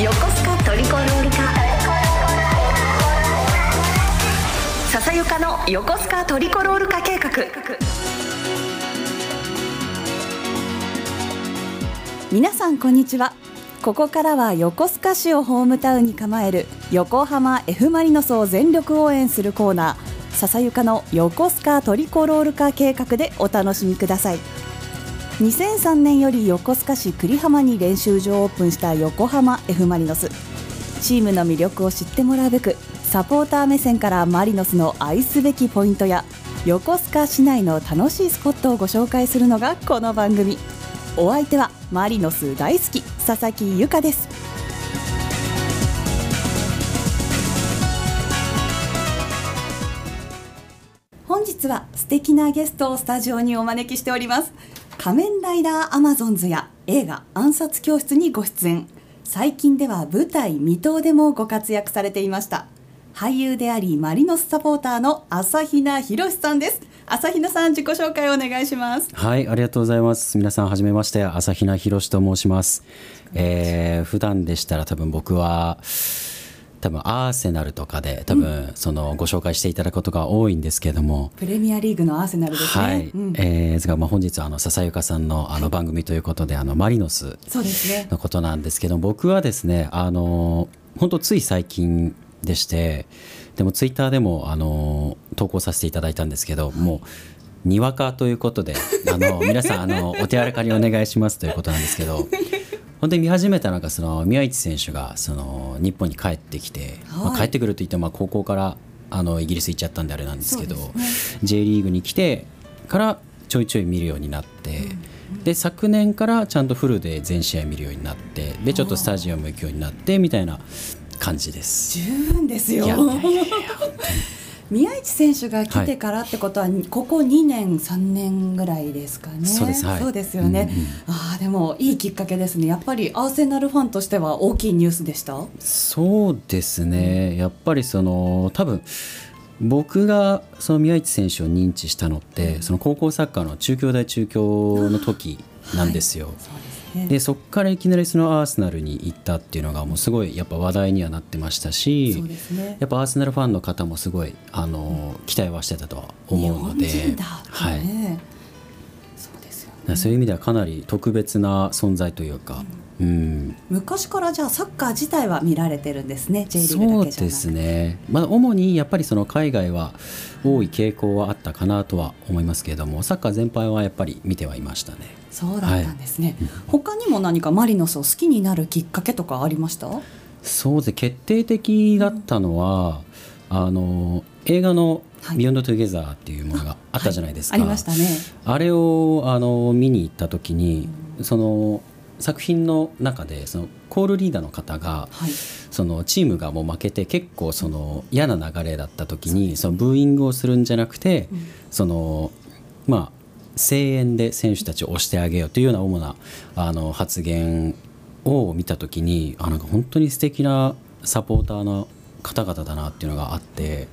横須賀トリコロール化笹ゆかの横須賀トリコロール化計画。皆さんこんにちは。ここからは横須賀市をホームタウンに構える横浜 F・ マリノスを全力応援するコーナー。笹ゆかの横須賀トリコロール化計画でお楽しみください。2003年より横須賀市久里浜に練習場をオープンした横浜 F・ マリノス。チームの魅力を知ってもらうべくサポーター目線からマリノスの愛すべきポイントや横須賀市内の楽しいスポットをご紹介するのがこの番組。お相手はマリノス大好き佐々木由香です。本日は素敵なゲストをスタジオにお招きしております。仮面ライダーアマゾンズや映画暗殺教室にご出演。最近では舞台水戸でもご活躍されていました。俳優でありマリノスサポーターの朝比奈博さんです。朝比奈さん自己紹介をお願いします。はいありがとうございます。皆さんはじめまして朝比奈博と申します。えー、普段でしたら多分僕は多分アーセナルとかで多分そのご紹介していただくことが多いんですけども、プレミアリーグのアーセナルですね。はい。うん、えー、ですがまあ本日あの笹ゆかさんのあの番組ということで、あのマリノスのことなんですけど、僕はですねあの本当つい最近でして、でもツイッターでもあの投稿させていただいたんですけど、もうにわかということで、あの皆さんあのお手柔らかにお願いしますということなんですけど。本当に見始めたのがその宮市選手がその日本に帰ってきて、はい、まあ、帰ってくるといっても高校からあのイギリス行っちゃったんであれなんですけど、ね、J リーグに来てからちょいちょい見るようになって、うん、で昨年からちゃんとフルで全試合見るようになってでちょっとスタジアム行くようになってみたいな感じです。十分ですよ。いやいやいや宮市選手が来てからってことは、ここ2年3年ぐらいですかね。そうです、はい、そうですよね。うんうん、ああでもいいきっかけですね。やっぱりアーセナルファンとしては大きいニュースでした？そうですね。やっぱりその多分。僕がその宮市選手を認知したのって、その高校サッカーの中京大中京の時なんですよ。はいでそこからいきなりそのアーセナルに行ったっていうのがもうすごいやっぱ話題にはなってましたし、ね、やっぱアーセナルファンの方もすごいあの期待はしてたとは思うので、はい、そうですよ、ね、そういう意味ではかなり特別な存在というか。うん、昔からじゃあサッカー自体は見られてるんですね J リーグそうですね、まあ、主にやっぱりその海外は多い傾向はあったかなとは思いますけれどもサッカー全般はやっぱり見てはいましたね。そうだったんですね、はい、他にも何かマリノスを好きになるきっかけとかありました？そうです決定的だったのは、うん、あの映画の「ビヨンド・トゥゲザー」っていうものがあったじゃないですか、はい、ありましたね。あれをあの見に行った時に、うん、その作品の中でそのコールリーダーの方が、はい、そのチームがもう負けて結構その嫌な流れだった時にそのブーイングをするんじゃなくて、うん、そのまあ声援で選手たちを押してあげようというような主なあの発言を見た時にあなんか本当に素敵なサポーターの方々だなっていうのがあって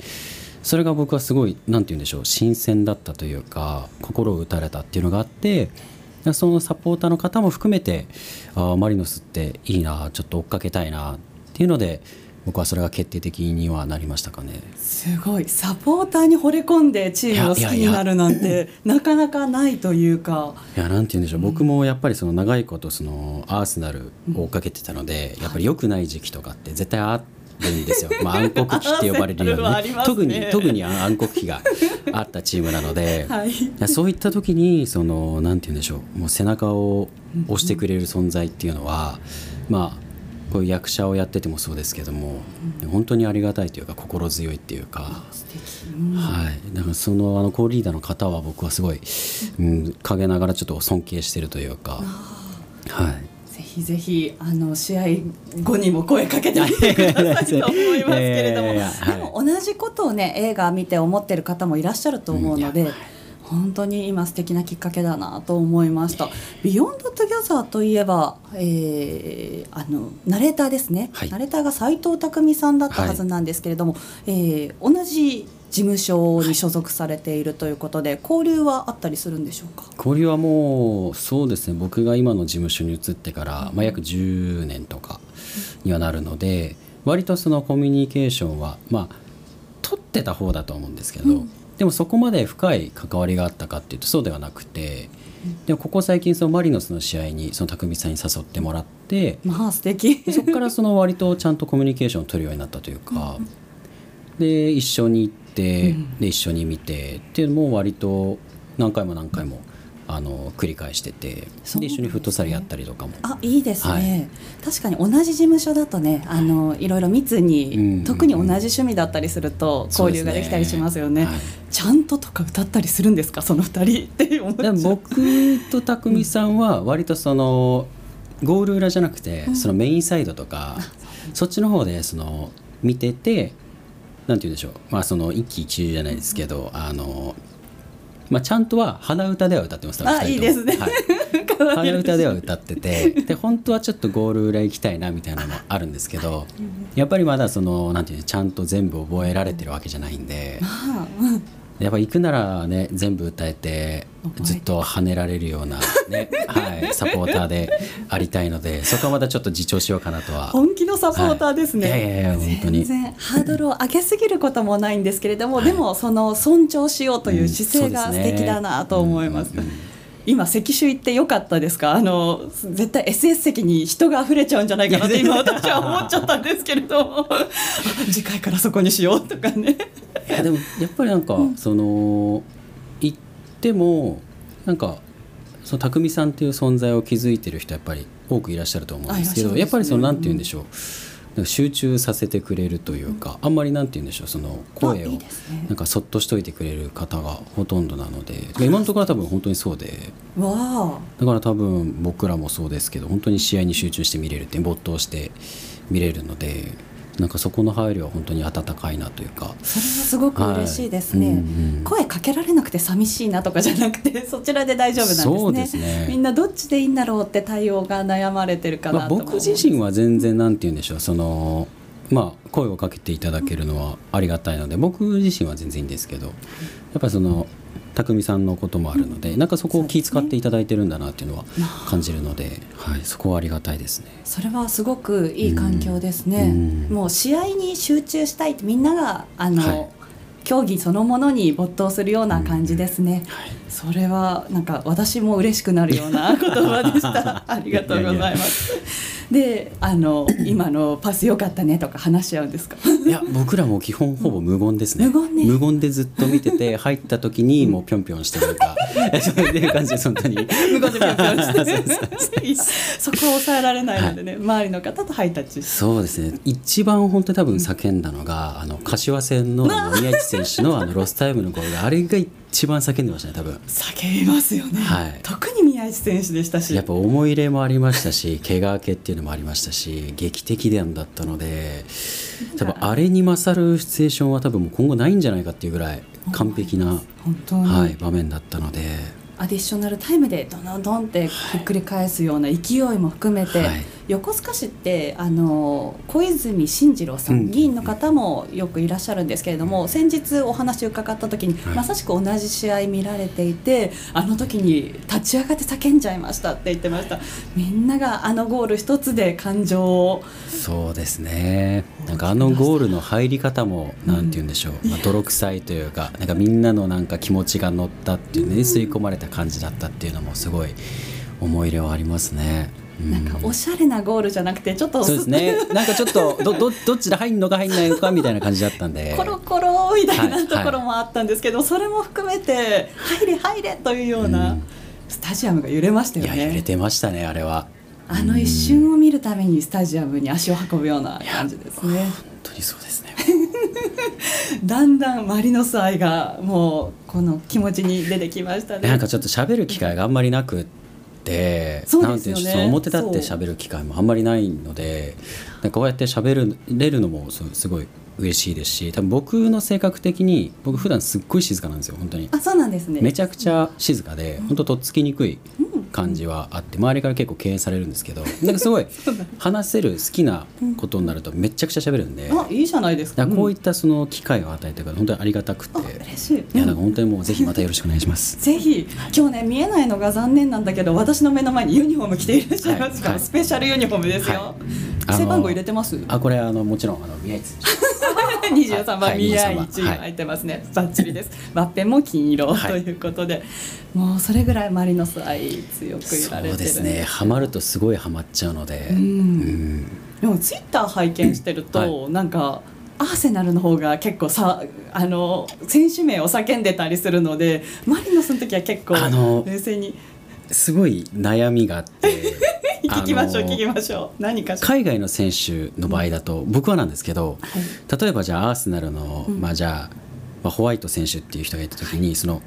それが僕はすごい何て言うんでしょう新鮮だったというか心を打たれたっていうのがあってそのサポーターの方も含めてあマリノスっていいなちょっと追っかけたいなっていうので僕はそれが決定的にはなりましたかね。すごい。サポーターに惚れ込んでチームを好きになるなんてなかなかないというか。いやなんて言うんでしょう、うん、僕もやっぱりその長いことそのアーセナルを追っかけてたので、うん、やっぱり良くない時期とかって絶対あるんですよ、まあ、暗黒期って呼ばれるような、ね。ね、特に特に暗黒期があったチームなので、はい、そういった時にそのなんて言うんでしょう。もう背中を押してくれる存在っていうのは、まあこういう役者をやっててもそうですけども、うん、本当にありがたいというか心強いっていうか、うん、はい、だからそのあのコーリーダーの方は僕はすごい、うん、陰ながらちょっと尊敬してるというか、はい。ぜひぜひあの試合後にも声かけてみてくださいと思いますけれども、でも同じことをね映画見て思ってる方もいらっしゃると思うので。本当に今素敵なきっかけだなと思いました「ビヨンド・トゥギャザー」といえば、えー、あのナレーターですね、はい、ナレーターが斎藤工さんだったはずなんですけれども、はい、えー、同じ事務所に所属されているということで、交流はあったりするんでしょうか？交流はもうそうですね。僕が今の事務所に移ってから、まあ、約10年とかにはなるので割とそのコミュニケーションはまあ取ってた方だと思うんですけど、でもそこまで深い関わりがあったかっていうとそうではなくて、でもここ最近そのマリノスの試合にその匠さんに誘ってもらってまあ素敵。でそこからその割とちゃんとコミュニケーションを取るようになったというか、で一緒に行って、で一緒に見てっていうのも割と何回も何回もあの繰り返しててで一緒にフットサルやったりとかも。あいいですね、はい。確かに同じ事務所だとねあのいろいろ密に、うん。特に同じ趣味だったりすると交流ができたりしますよね。はい。ちゃんととか歌ったりするんですか？その二人。って思っちゃ僕と匠さんは割とそのゴール裏じゃなくてそのメインサイドとかそっちの方でその見ててなんて言うんでしょう。まあその一喜一憂じゃないですけどあのまあちゃんとは鼻歌では歌ってますあいいですね。はい。鼻歌では歌っててで本当はちょっとゴール裏行きたいなみたいなのもあるんですけどやっぱりまだそのなんていうのちゃんと全部覚えられてるわけじゃないんでやっぱ行くならね全部歌えてずっと跳ねられるような、ね はい、サポーターでありたいのでそこはまたちょっと自重しようかなとは。本気のサポーターですね、はい。いやいやいや本当に全然ハードルを上げすぎることもないんですけれども、でもその尊重しようという姿勢が素敵だなと思います。うん今席種行ってよかったですか？あの絶対 SS 席に人が溢れちゃうんじゃないかなって今私は思っちゃったんですけれど。も 次回からそこにしようとかね。いやでもやっぱりなんか、その行ってもなんかその匠さんっていう存在を築いてる人やっぱり多くいらっしゃると思うんですけどね。やっぱりそのなんて言うんでしょう、なんか集中させてくれるというか、あんまりなんて言うんでしょうその声をなんかそっとしといてくれる方がほとんどなので今のところは多分本当にそうで。だから多分僕らもそうですけど本当に試合に集中して見れるって没頭して見れるのでなんかそこの配慮は本当に温かいなというか。それはすごく嬉しいですね、はい。うんうん。声かけられなくて寂しいなとかじゃなくて そちらで大丈夫なんですね。そうですね。みんなどっちでいいんだろうって対応が悩まれてるかなまあ、僕自身は全然なんて言うんでしょう。そのまあ声をかけていただけるのはありがたいので僕自身は全然いいんですけど。やっぱりその匠さんのこともあるので、なんかそこを気遣っていただいてるんだなっていうのは感じるので、はい、そこはありがたいですね。それはすごくいい環境ですね、うん。もう試合に集中したいってみんながあの、はい。競技そのものに没頭するような感じですね、はい。それはなんか私も嬉しくなるような言葉でした。ありがとうございますであの今のパス良かったねとか話し合うんですか？いや僕らも基本ほぼ無言ですね、無言ね。でずっと見てて 入った時にもうぴょんぴょんしてるか。そういう感じです本当に。無言でぴょんぴょんして そこを抑えられないのでね、周りの方とハイタッチそうですね。一番本当に多分叫んだのが、あの柏戦の宮市選手のあのロスタイムのゴールあれが一番叫んでましたね多分。叫びますよね、はい。特に宮市選手でしたし。やっぱ思い入れもありましたし 怪我明けっていうのもありましたし劇的弾だったので多分あれに勝るシチュエーションは多分もう今後ないんじゃないかっていうぐらい完璧な、本当に、はい、場面だったので。アディショナルタイムでドンドンってひっくり返すような勢いも含めて、はい横須賀市ってあの小泉進次郎さん、うん議員の方もよくいらっしゃるんですけれども先日お話を伺った時に、はい。まさしく同じ試合見られていてあの時に立ち上がって叫んじゃいましたって言ってました。みんながあのゴール一つで感情を。そうですね。なんかあのゴールの入り方もなんて言うんでしょう、まあ、泥臭いというかなんかみんなのなんか気持ちが乗ったっていうね吸い込まれた感じだったっていうのもすごい思い入れはありますね。うなんかおしゃれなゴールじゃなくてちょっとそうですね。なんかちょっとどどどっちで入んのか入んないのかみたいな感じだったんで。コロコロみたいはないところもあったんですけど、それも含めて入れ入れというよううなん。スタジアムが揺れましたよいや揺れね。てましたねあれは。あの一瞬を見るためにスタジアムに足を運ぶような感じですね。本当にそうですね。だんだんマリノス愛がもうこの気持ちに出てきましたね。なんかちょっと喋る機会があんまりなくってそうね。なんていうその表立って喋る機会もあんまりないのでなんかこうやって喋れるのもすすごい嬉しいですし多分僕の性格的に僕普段すっごい静かなんですよ本当に。あそうなんですね。めちゃくちゃ静かで本当とっつきにくい感じはあって周りから結構敬遠されるんですけどなんかすごい 話せる好きなことになるとめちゃくちゃ喋るんで。あいいじゃないですか。こういったその機会を与えてから本当にありがたくて、嬉しい。いやなんか本当にもうぜひまたよろしくお願いします。ぜひ。今日ね見えないのが残念なんだけど私の目の前にユニフォーム着ていらっしゃいますか？ら、はい。スペシャルユニフォームですよ、はい。背番号入れてます？あこれあのもちろんあの宮市 23番はい宮23市い入ってますね、バッチリです。ワッペンも金色はい。ということで、もうそれぐらいマリノス愛強くいそられてるうですね。ハマるとすごいハマっちゃうので、うん。うん。でもツイッター拝見してると、なんかアーセナルの方が結構さあの選手名を叫んでたりするのでマリノスの時は結構冷静にすごい悩みがあって 聞きましょう聞きましょう。何か海外の選手の場合だと、僕はなんですけど、はい。例えばじゃあアーセナルの、まあじゃあ、まあ、ホワイト選手っていう人がいた時にその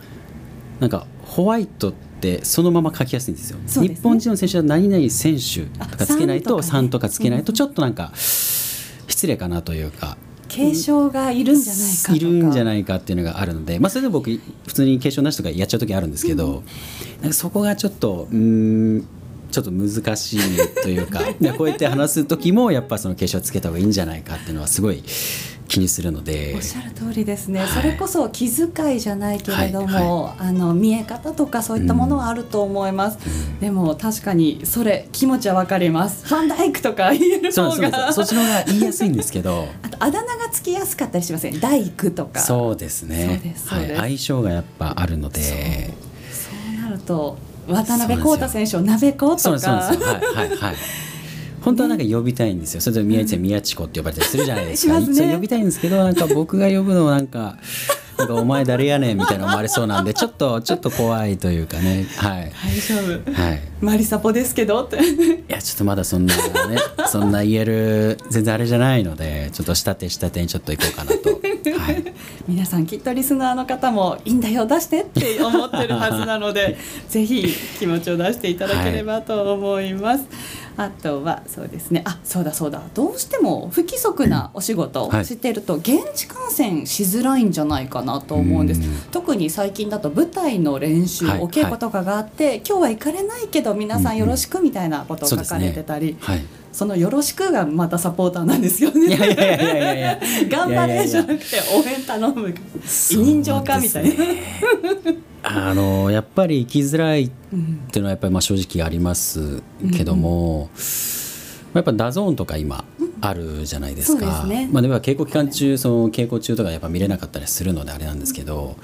なんかホワイトってそのまま書きやすいんですよ。ね。日本人の選手は何々選手とかつけないとあさんとかね。3とかつけないとちょっとなんか失礼かなというか。継承がいるんじゃないかとか。いるんじゃいないかっていうのがあるので、まあ、それで僕普通に継承なしとかやっちゃう時あるんですけど、なんかそこがちょっとうーんちょっと難しいというか でこうやって話す時もやっぱその継承つけた方がいいんじゃないかっていうのはすごい気にするので。おっしゃる通りですね、はい。それこそ気遣いじゃないけれども、はあの見え方とかそういったものはあると思います、でも確かにそれ気持ちはわかります。ファンダイクとか言える方が。そっちの方が言いやすいんですけど。あとあだ名がつきやすかったりしません？大工とか。そうですね。はい、相性がやっぱあるので。そうなると渡辺康太選手を鍋子とか。はいはいはい本当はなんか呼びたいんですよ。それと宮地さん宮地子って呼ばれたりするじゃないですか。しますね呼びたいんですけど、なんか僕が呼ぶのはなんか。なんかお前誰やねんみたいな思われそうなんで ちょっとちょっと怖いというかね。はい。大丈夫。はい。マリサポですけどって。いやちょっとまだそんなねそんな言える全然あれじゃないのでちょっと下手下手にちょっと行こうかなとはい。皆さんきっとリスナーの方もいいんだよ出してって思ってるはずなのでぜひ気持ちを出していただければと思います、あとはそうですね。あそうだそうだ。どうしても不規則なお仕事をはい。してると現地観戦しづらいんじゃないかなと思うんです、うん。特に最近だと舞台の練習、はい。お稽古とかがあって、今日は行かれないけど皆さんよろしくみたいなことを書かれてたり、はいその「よろしく」がまたサポーターなんですよね。いやいやいやいや頑張れじゃなくて応援頼む。委任状かみたいな、あのやっぱり行きづらいっうんていうのはやっぱりまあ正直ありますけども、やっぱ DAZN とか今あるじゃないですか、そうですね。まあ、では稽古期間中その稽古中とかやっぱ見れなかったりするのであれなんですけど、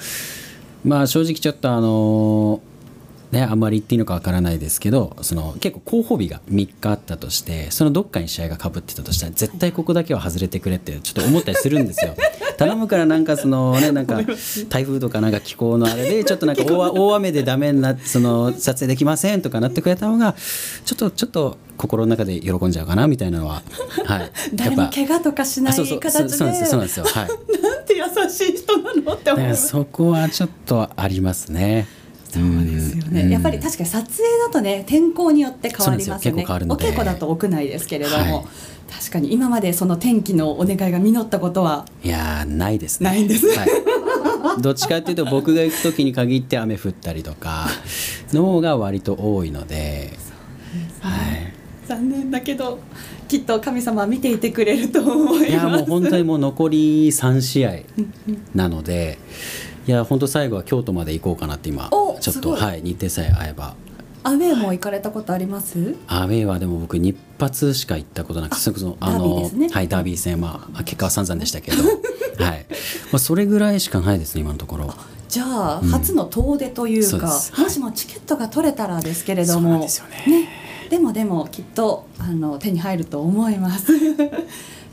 まあ正直ちょっとあのね、あんまり言っていいのかわからないですけどその結構候補日が3日あったとしてそのどっかに試合がかぶってたとしたら絶対ここだけは外れてくれってちょっと思ったりするんですよ。頼むからなんかそのねなんか台風とかなんか気候のあれでちょっとなんか 大大雨でダメになってその撮影できませんとかなってくれた方がちょっとちょっと心の中で喜んじゃうかなみたいなのははい。誰も怪我とかしない形でそうそうなんで。すよそうなんですよ。はい。なんて優しい人なのってだ思う。からそこはちょっとありますね。そうですよね、うん。やっぱり確かに撮影だとね天候によって変わりますよね。お稽古だと屋内ですけれども、はい。確かに今までその天気のお願いが実ったことはいやーないですね。ないんです。はい、どっちかっていうと僕が行く時に限って雨降ったりとかの方が割と多いので、はい、残念だけどきっと神様は見ていてくれると思います。いやもう本当にもう残り3試合なのでいや本当最後は京都まで行こうかなって今おちょっと、はい、日程さえ合えば。アウェーも行かれたことあります？アウェーはでも僕日発しか行ったことなくてそれこそあダービーのね。はいダービー戦まあ結果は散々でしたけど。はい。まあそれぐらいしかないですね今のところ。じゃあ、うん。初の遠出というかです。もしもチケットが取れたらですけれどそうなんもですよね。でもでもきっとあの手に入ると思います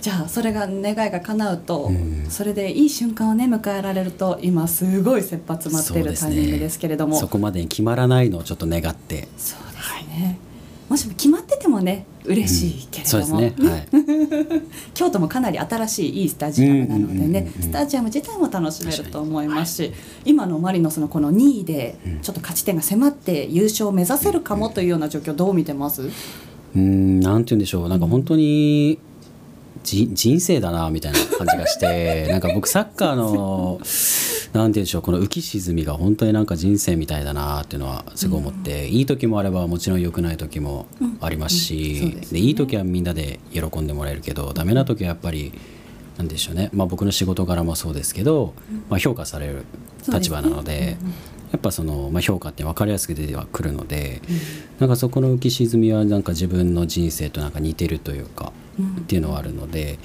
じゃあそれが願いが叶うと、うん。それでいい瞬間をね迎えられると今すごい切羽詰まっているタイミングですけれども。そこまでに決まらないのをちょっと願って。そうですね、もしも決まっててもね嬉しいけれども、そうですね。はい。京都もかなり新しいいいスタジアムなのでね、うんうんうんうん。スタジアム自体も楽しめると思いますし、今のマリノスのこの2位でちょっと勝ち点が迫って優勝を目指せるかもというような状況どう見てます、うーんなんて言うんでしょうなんか本当に。じ人生だなみたいな感じがして なんか僕サッカーのなんて言うんでしょうこの浮き沈みが本当になんか人生みたいだなっていうのはすごい思って、いい時もあればもちろん良くない時もありますし、うん。うん。ですね。でいい時はみんなで喜んでもらえるけどダメな時はやっぱりなんでしょうね、まあ、僕の仕事柄もそうですけど、まあ、評価される立場なので。やっぱその、まあ、評価って分かりやすく出てはくるので、なんかそこの浮き沈みはなんか自分の人生となんか似てるというか、っていうのはあるので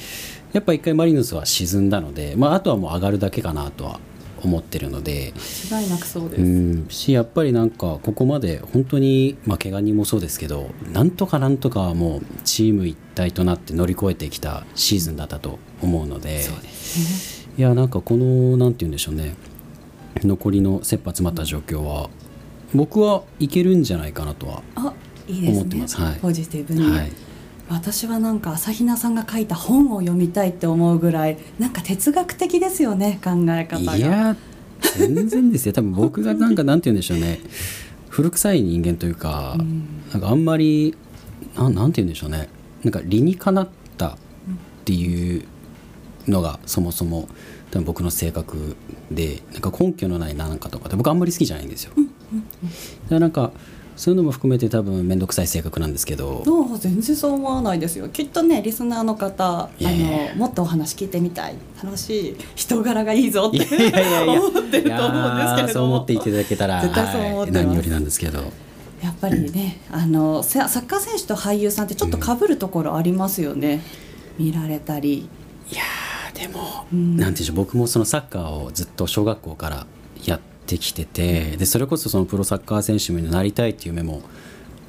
やっぱ一回マリノスは沈んだので、まあ、あとはもう上がるだけかなとは思ってるので、間違いなくそうです、うん、しやっぱりなんかここまで本当に、まあ、怪我人もそうですけどなんとかなんとかもうチーム一体となって乗り越えてきたシーズンだったと思うのでいやなんかこのなんて言うんでしょうね残りの切羽詰まった状況は僕はいけるんじゃないかなとは、思ってます。はい。ポジティブに、はい、私はなんか朝比奈さんが書いた本を読みたいって思うぐらいなんか哲学的ですよね考え方が。いや全然ですよ。多分僕がなんかなんて言うんでしょうね。古臭い人間というか、なんかあんまりななんて言うんでしょうね。なんか理にかなったっていうのがそもそも多分僕の性格でなんか根拠のないなんかとかって僕あんまり好きじゃないんですよ。だからなんかそういうのも含めて多分面倒くさい性格なんですけど。全然そう思わないですよ。きっとねリスナーの方あのもっとお話聞いてみたい。楽しい人柄がいいぞっていやいや思ってると思うんですけれどそう思っていただけたら絶対そう思ってはい、何よりなんですけど。やっぱりねあのせサッカー選手と俳優さんってちょっと被るところありますよね、見られたり。いやーでも、うん。なんていうんでしょう。僕もそのサッカーをずっと小学校からやってきててでそれこそそのプロサッカー選手になりたいっていう夢も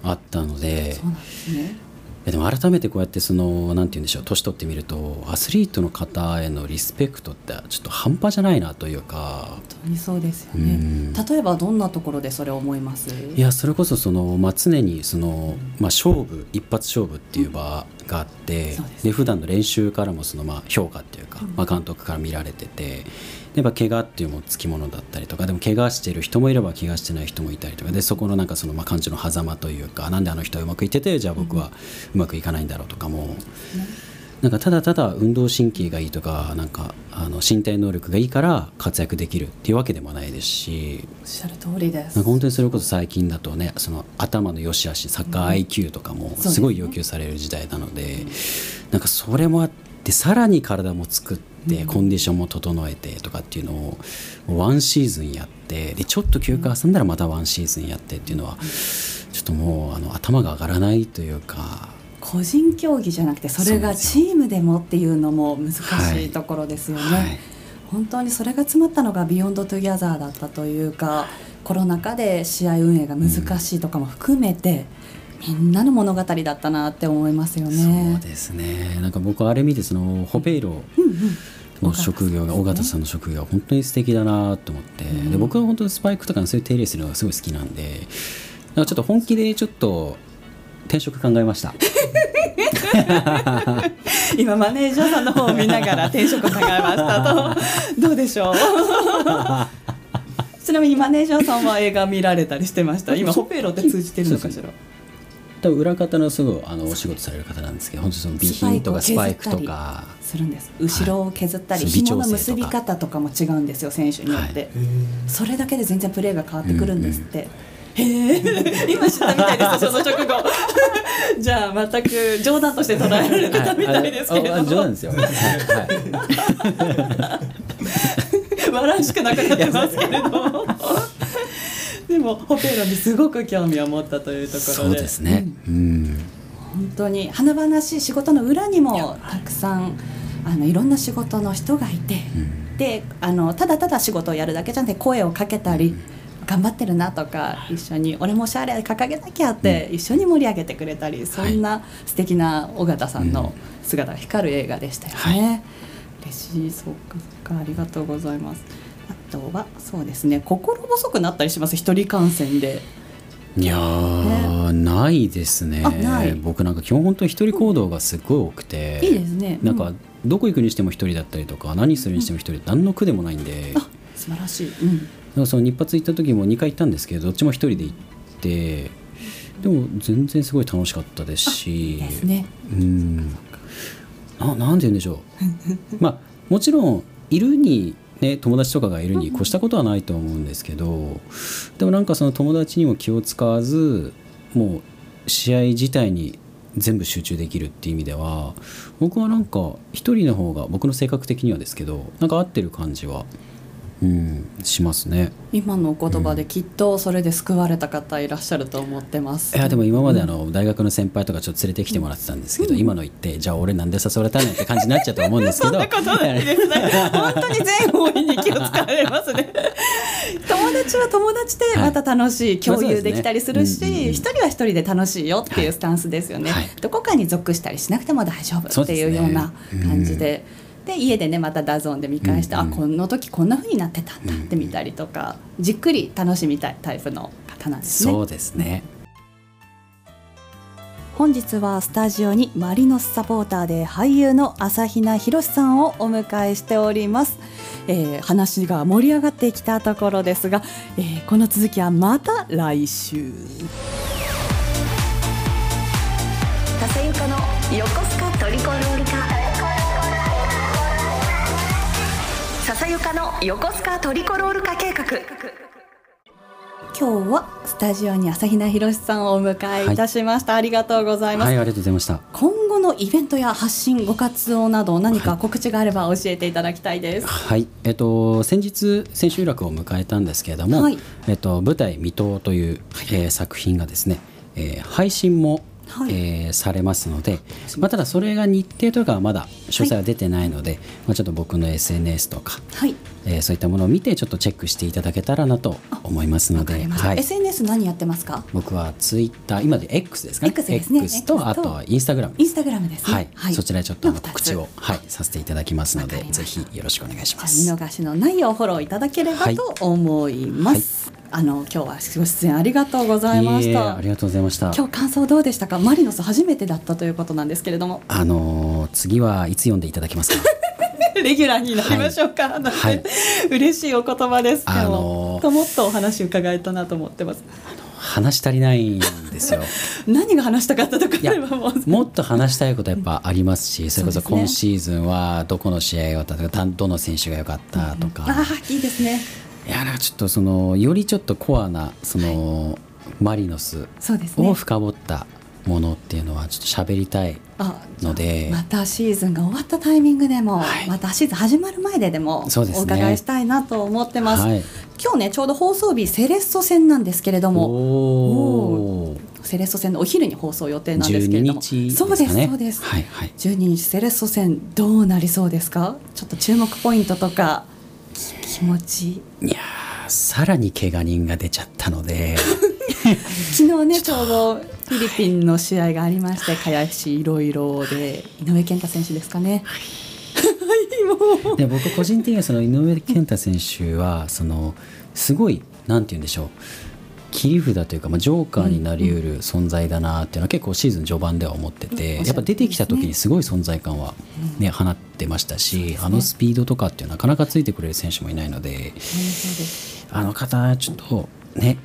あったのでそうなんですね。でも改めてこうやってそのなんて言うんでしょう年取ってみるとアスリートの方へのリスペクトってちょっと半端じゃないなというか。本当にそうですよね。うん。例えばどんなところでそれを思います？いやそれこそその、まあ、常にその、まあ、勝負一発勝負っていう場があって、そうです。で普段の練習からもその、まあ、評価っていうか、まあ、監督から見られててやっぱ怪我っていうもつきものだったりとかでも怪我してる人もいれば怪我してない人もいたりとかでそこのなんかその、まあ、感情の狭間というかなんであの人はうまくいっててじゃあ僕はうまくいかないんだろうとかも。なんかただただ運動神経がいいとかなんかあの身体能力がいいから活躍できるっていうわけでもないですし。おっしゃる通りです。なんか本当にそれこそ最近だとねその頭の良し悪しサッカー IQ とかもすごい要求される時代なので、なんかそれもあってさらに体も作ってコンディションも整えてとかっていうのをワンシーズンやってでちょっと休暇挟んだらまたワンシーズンやってっていうのはちょっともうあの頭が上がらないというか。個人競技じゃなくてそれがチームでもっていうのも難しいところですよね、はい。本当にそれが詰まったのがビヨンドトゥギャザーだったというかコロナ禍で試合運営が難しいとかも含めて、みんなの物語だったなって思いますよそうね。ですね。なんか僕はあれ見てそのホペイロの職業が尾形さんの職業が本当に素敵だなと思って、で僕は本当にスパイクとかのそういう手入れするのがすごい好きなんでなんかちょっと本気でちょっと転職考えました。今マネージャーさんの方を見ながら転職考えましたと。どうでしょう？ちなみにマネージャーさんは映画見られたりしてました？今ホペイロって通じてるのかしら？多分裏方のすごいあのお仕事される方なんですけど本当にその備品とかスパイクとかするんです。後ろを削ったり、はい。紐の結び方とかも違うんですよ選手によって、はい。それだけで全然プレーが変わってくるんですって、へえ 今知ったみたいですその直後。じゃあ全く冗談として捉えられてたみたいですけれど冗談ですよ、はい。は い笑うしかなくなってますけれどもでもホペイロにすごく興味を持ったというところで。そうですね、うん。本当に華々しい仕事の裏にもたくさんあのいろんな仕事の人がいて、であのただただ仕事をやるだけじゃなくて声をかけたり、頑張ってるなとか一緒に俺もシャーレ掲げなきゃって一緒に盛り上げてくれたり、そんな素敵な尾形さんの姿が光る映画でしたよね。嬉しい。そうかそうか。ありがとうございます。あとはそうですね。心細くなったりします？一人感染で。いやー、ないですね。あない。僕なんか基本本当に一人行動がすごい多くて、いいですね。なんかうんどこ行くにしても一人だったりとか何するにしても一人何の苦でもないんで、素晴らしい。うん。らその日発行った時も2回行ったんですけどどっちも一人で行ってでも全然すごい楽しかったですし。ですね。うん。ななんて言うんでしょう。まあもちろんいるにね、友達とかがいるに越したことはないと思うんですけど、でもなんかその友達にも気を使わずもう試合自体に全部集中できるっていう意味では僕はなんか一人の方が僕の性格的にはですけどなんか合ってる感じはうんしますね。今のお言葉できっとそれで救われた方いらっしゃると思ってます、いやでも今まであの大学の先輩とかちょっと連れてきてもらってたんですけど、今の言ってじゃあ俺なんで誘われたのって感じになっちゃうと思うんですけど。そんなことないです。ね。本当に全方位に気を使われますね。友達は友達でまた楽しい共有できたりするし、まあそうですね。うんうん。うん一人は一人で楽しいよっていうスタンスですよね。はい。どこかに属したりしなくても大丈夫っていうような感じで。で家でねまた DAZN で見返して、うんうん。あこの時こんな風になってたんだって見たりとか、じっくり楽しみたいタイプの方なんですね。そうですね。本日はスタジオにマリノスサポーターで俳優の朝日奈寛さんをお迎えしております、えー話が盛り上がってきたところですが、えーこの続きはまた来週。笹ゆかの横須賀トリコロール化笹ゆかの横須賀トリコロール化計画。今日はスタジオに朝比奈博さんをお迎えいたしました、ありがとうございます、はいありがとうございました今後のイベントや発信ご活動など何か告知があれば教えていただきたいです、はい、えっと、先日千秋楽を迎えたんですけれども、はい。えっと、舞台「水戸」という、えー作品がですね、えー配信も、はい。えーされますので、まあ、ただそれが日程とかはまだ詳細は出てないので、まあ、ちょっと僕の SNS とか、はい。えーそういったものを見てちょっとチェックしていただけたらなと思いますので、はい、SNS 何やってますか？僕はツイッター今で X ですかね？X ですね。X とあとはインスタグラム。インスタグラムですね。はい、そちらでちょっと告知を、はい、させていただきますのでぜひよろしくお願いしまじゃあ見す。逃しのないようフォローいただければはい。と思います、あの今日はご出演ありがとうございました。ありがとうございました。今日感想どうでしたか？マリノス初めてだったということなんですけれども。あのー次はいつ読んでいただけますか？レギュラーになりましょうか、なんて。はい。嬉しいお言葉です。けど、あのーもっともっとお話伺えたなと思ってます。話し足りないんですよ。何が話したかったとかもっと話したいことやっぱありますし、それこそ今シーズンはどこの試合が良かったとか、どの選手が良かったとか。ああいいですねいやなちょっとそのよりちょっとコアなその、マリノスを深掘ったものっていうのはちょっと喋りたいあので。またシーズンが終わったタイミングでも、はいまたシーズン始まる前ででもお伺いしたいなと思ってます、はい。今日ねちょうど放送日セレッソ戦なんですけれども。セレッソ戦のお昼に放送予定なんですけれ12どもね。そうですそうです、はいはい。12日セレッソ戦どうなりそうですか？ちょっと注目ポイントとかき気持ち。いやーさらに怪我人が出ちゃったので。昨日ねちょうどフィリピンの試合がありまして茅しいろいろで。井上健太選手ですかね。はい。もう。で僕個人的にはその井上健太選手はそのすごいなんて言うんでしょう。切り札というか、まあ、ジョーカーになりうる存在だなっていうのは結構シーズン序盤では思ってて、うんやっぱ出てきた時にすごい存在感は、ね放ってましたし、あのスピードとかっていうなかなかついてくれる選手もいないのであの方ちょっとね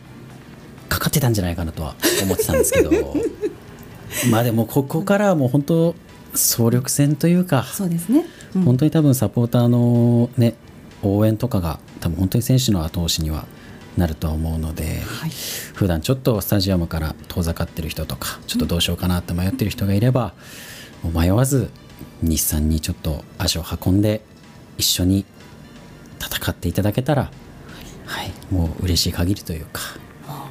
かかってたんじゃないかなとは思ってたんですけど。まあでもここからはもう本当総力戦というか。そうですね、うん。本当に多分サポーターの、ね、応援とかが多分本当に選手の後押しにはなるとは思うので、はい。普段ちょっとスタジアムから遠ざかってる人とかちょっとどうしようかなって迷ってる人がいれば、もう迷わず日産にちょっと足を運んで一緒に戦っていただけたら、はい、もう嬉しい限りというか。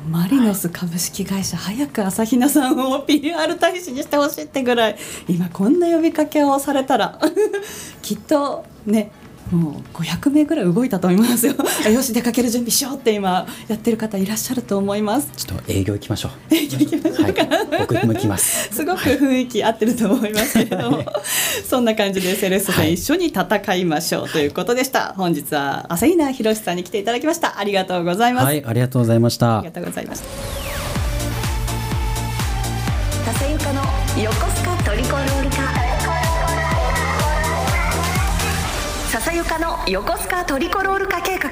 マリノス株式会社早く朝比奈さんを PR 大使にしてほしいってぐらい今こんな呼びかけをされたら きっとねもう500名ぐらい動いたと思いますよ。あ よし出かける準備しようって今やってる方いらっしゃると思います。ちょっと営業行きましょう。行きましょうか、はい、僕も行きます。すごく雰囲気合ってると思いますけれども、そんな感じでセレッソはい。戦一緒に戦いましょうということでした、本日は朝比奈博さんに来ていただきました。ありがとうございます、はい、ありがとうございました。ありが。とうございました横須賀トリコロール化計画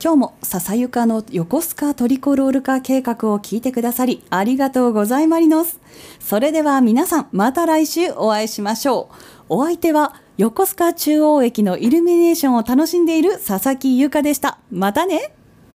今日も笹ゆかの横須賀トリコロール化計画を聞いてくださりありがとうございまりのす。それでは皆さんまた来週お会いしましょう。お相手は横須賀中央駅のイルミネーションを楽しんでいる佐々木優香でしたまたね